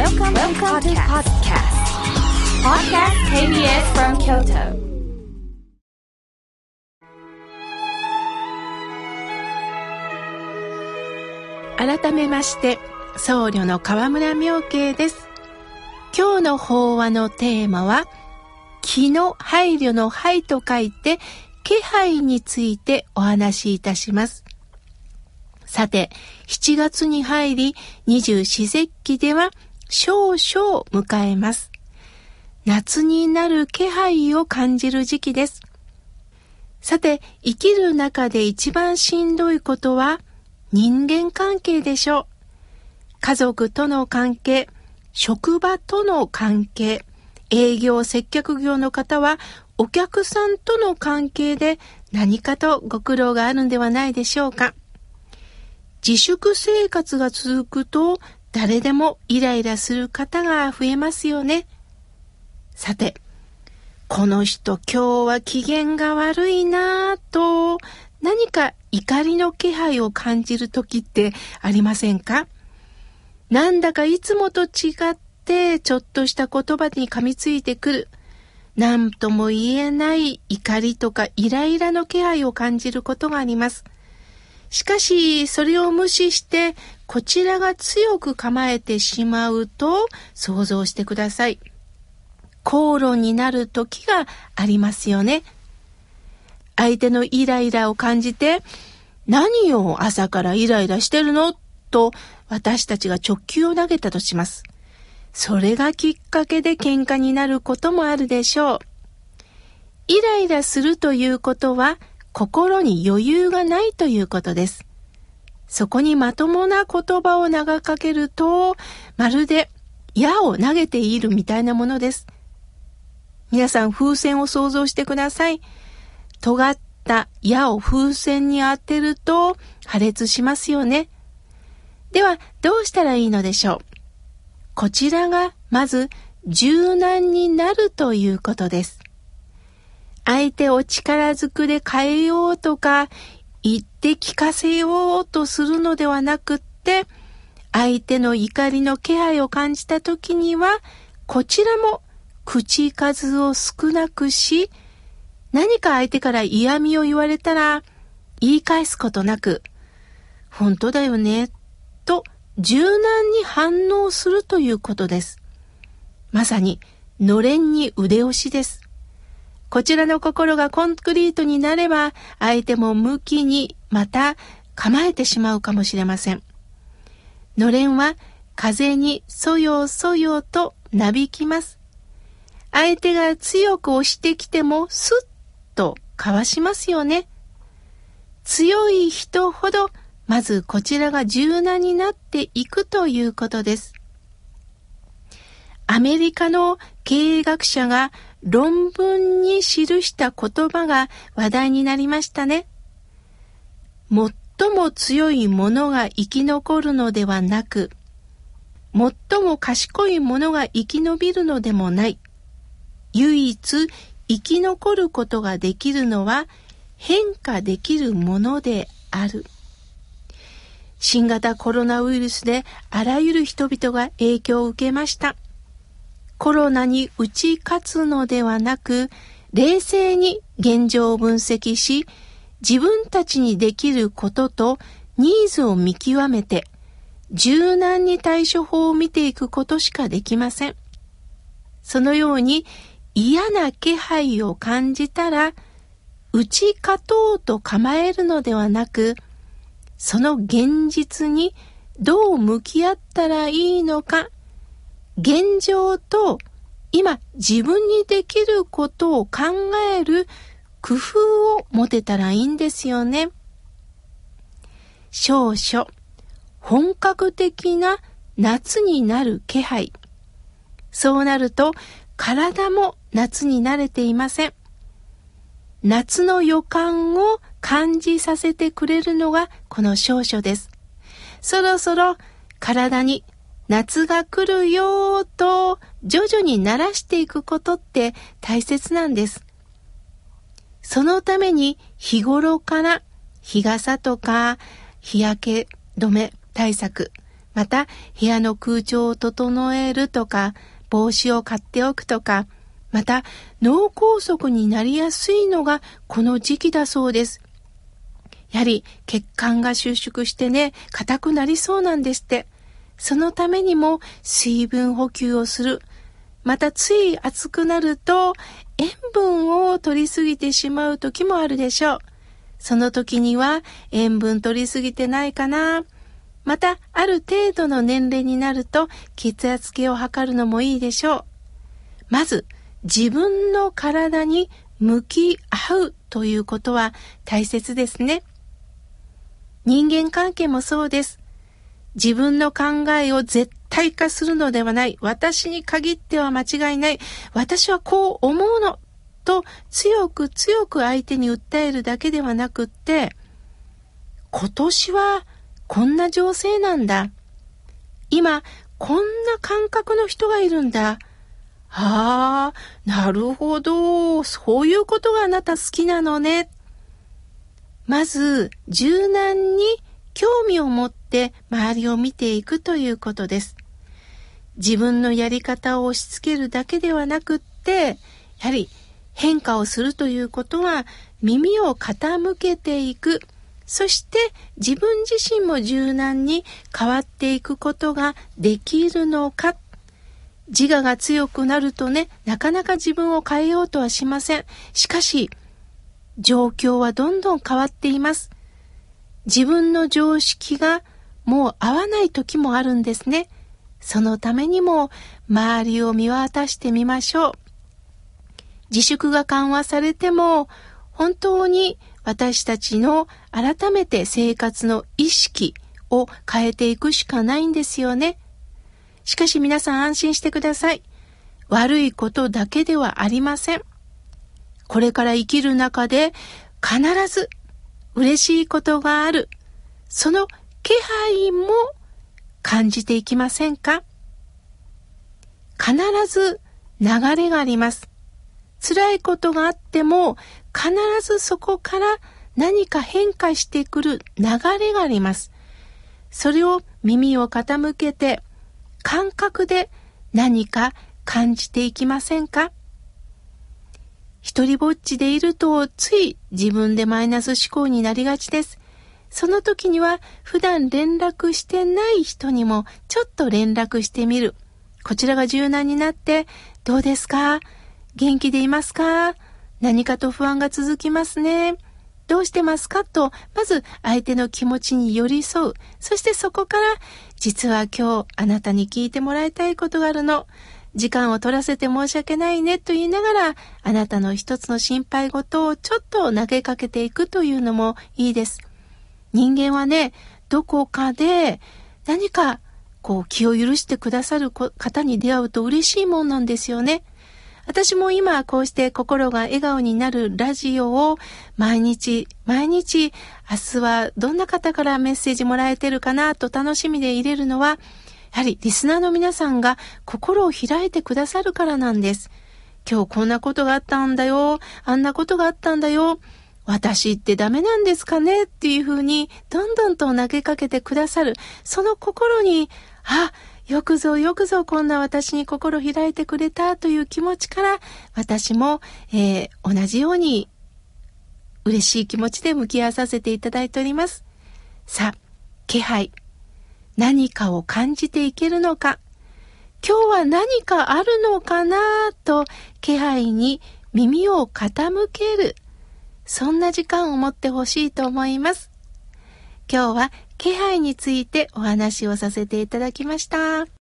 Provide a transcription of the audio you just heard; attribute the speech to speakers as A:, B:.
A: Welcome, Welcome to podcast. Podcast KBS from Kyoto.
B: 改めまして僧侶の河村明慶です今日の法話のテーマは気の配慮の配と書いて気配についてお話しいたしますさて7月に入り二十四節気では少々迎えます夏になる気配を感じる時期ですさて生きる中で一番しんどいことは人間関係でしょう。家族との関係、職場との関係、営業接客業の方はお客さんとの関係で何かとご苦労があるんではないでしょうか。自粛生活が続くと誰でもイライラする方が増えますよね。さて、この人今日は機嫌が悪いなぁと何か怒りの気配を感じる時ってありませんか？なんだかいつもと違ってちょっとした言葉に噛みついてくる。何とも言えない怒りとかイライラの気配を感じることがあります。しかし、それを無視して、こちらが強く構えてしまうと想像してください。口論になる時がありますよね。相手のイライラを感じて、何よ朝からイライラしてるの？と私たちが直球を投げたとします。それがきっかけで喧嘩になることもあるでしょう。イライラするということは心に余裕がないということです。そこにまともな言葉を投げかけると、まるで矢を投げているみたいなものです。皆さん風船を想像してください。尖った矢を風船に当てると破裂しますよね。では、どうしたらいいのでしょうこちらがまず柔軟になるということです。相手を力ずくで変えようとか言って聞かせようとするのではなくって、相手の怒りの気配を感じた時には、こちらも口数を少なくし、何か相手から嫌味を言われたら、言い返すことなく、本当だよね、と柔軟に反応するということです。まさに、のれんに腕押しです。こちらの心がコンクリートになれば、相手も向きにまた構えてしまうかもしれません。のれんは風にそよそよとなびきます。相手が強く押してきてもスッと交わしますよね。強い人ほど、まずこちらが柔軟になっていくということです。アメリカの経営学者が論文に記した言葉が話題になりましたね。最も強いものが生き残るのではなく、最も賢いものが生き延びるのでもない。唯一生き残ることができるのは変化できるものである。新型コロナウイルスであらゆる人々が影響を受けました。コロナに打ち勝つのではなく、冷静に現状を分析し、自分たちにできることとニーズを見極めて、柔軟に対処法を見ていくことしかできません。そのように嫌な気配を感じたら、打ち勝とうと構えるのではなく、その現実にどう向き合ったらいいのか、現状と今自分にできることを考える工夫を持てたらいいんですよね。少々本格的な夏になる気配。そうなると体も夏に慣れていません。夏の予感を感じさせてくれるのがこの少々です。そろそろ体に夏が来るよと徐々に慣らしていくことって大切なんです。そのために日頃から日傘とか日焼け止め対策、また部屋の空調を整えるとか、帽子を買っておくとか、また脳梗塞になりやすいのがこの時期だそうです。やはり血管が収縮してね、硬くなりそうなんですって。そのためにも水分補給をする。またつい暑くなると塩分を取りすぎてしまう時もあるでしょう。その時には塩分取りすぎてないかな。また、ある程度の年齢になると血圧計を測るのもいいでしょう。まず、自分の体に向き合うということは大切ですね。人間関係もそうです。自分の考えを絶対化するのではない。私に限っては間違いない。私はこう思うの。と強く強く相手に訴えるだけではなくって、今年はこんな情勢なんだ。今、こんな感覚の人がいるんだ。はあ、なるほど。そういうことがあなた好きなのね。まず、柔軟に興味を持って周りを見ていくということです。自分のやり方を押し付けるだけではなくって、やはり変化をするということは耳を傾けていく。そして自分自身も柔軟に変わっていくことができるのか。自我が強くなるとね、なかなか自分を変えようとはしません。しかし、状況はどんどん変わっています。自分の常識がもう合わない時もあるんですね。そのためにも周りを見渡してみましょう。自粛が緩和されても本当に私たちの改めて生活の意識を変えていくしかないんですよね。しかし皆さん安心してください。悪いことだけではありません。これから生きる中で必ず嬉しいことがある。その気配も感じていきませんか？必ず流れがあります。辛いことがあっても必ずそこから何か変化してくる流れがあります。それを耳を傾けて感覚で何か感じていきませんか？一人ぼっちでいるとつい自分でマイナス思考になりがちです。その時には普段連絡してない人にもちょっと連絡してみる。こちらが柔軟になってどうですか？元気でいますか？何かと不安が続きますね。どうしてますか？と、まず相手の気持ちに寄り添う。そしてそこから、実は今日あなたに聞いてもらいたいことがあるの。時間を取らせて申し訳ないねと言いながら、あなたの一つの心配事をちょっと投げかけていくというのもいいです。人間はね、どこかで何かこう気を許してくださる方に出会うと嬉しいもんなんですよね。私も今こうして心が笑顔になるラジオを毎日毎日明日はどんな方からメッセージもらえてるかなと楽しみで入れるのはやはりリスナーの皆さんが心を開いてくださるからなんです。今日こんなことがあったんだよ。あんなことがあったんだよ。私ってダメなんですかねっていうふうにどんどんと投げかけてくださる。その心に、あ、よくぞよくぞこんな私に心開いてくれたという気持ちから私も、えー、同じように嬉しい気持ちで向き合わさせていただいております。さあ、気配。何かを感じていけるのか、今日は何かあるのかなと気配に耳を傾ける。そんな時間を持ってほしいと思います。今日は気配についてお話をさせていただきました。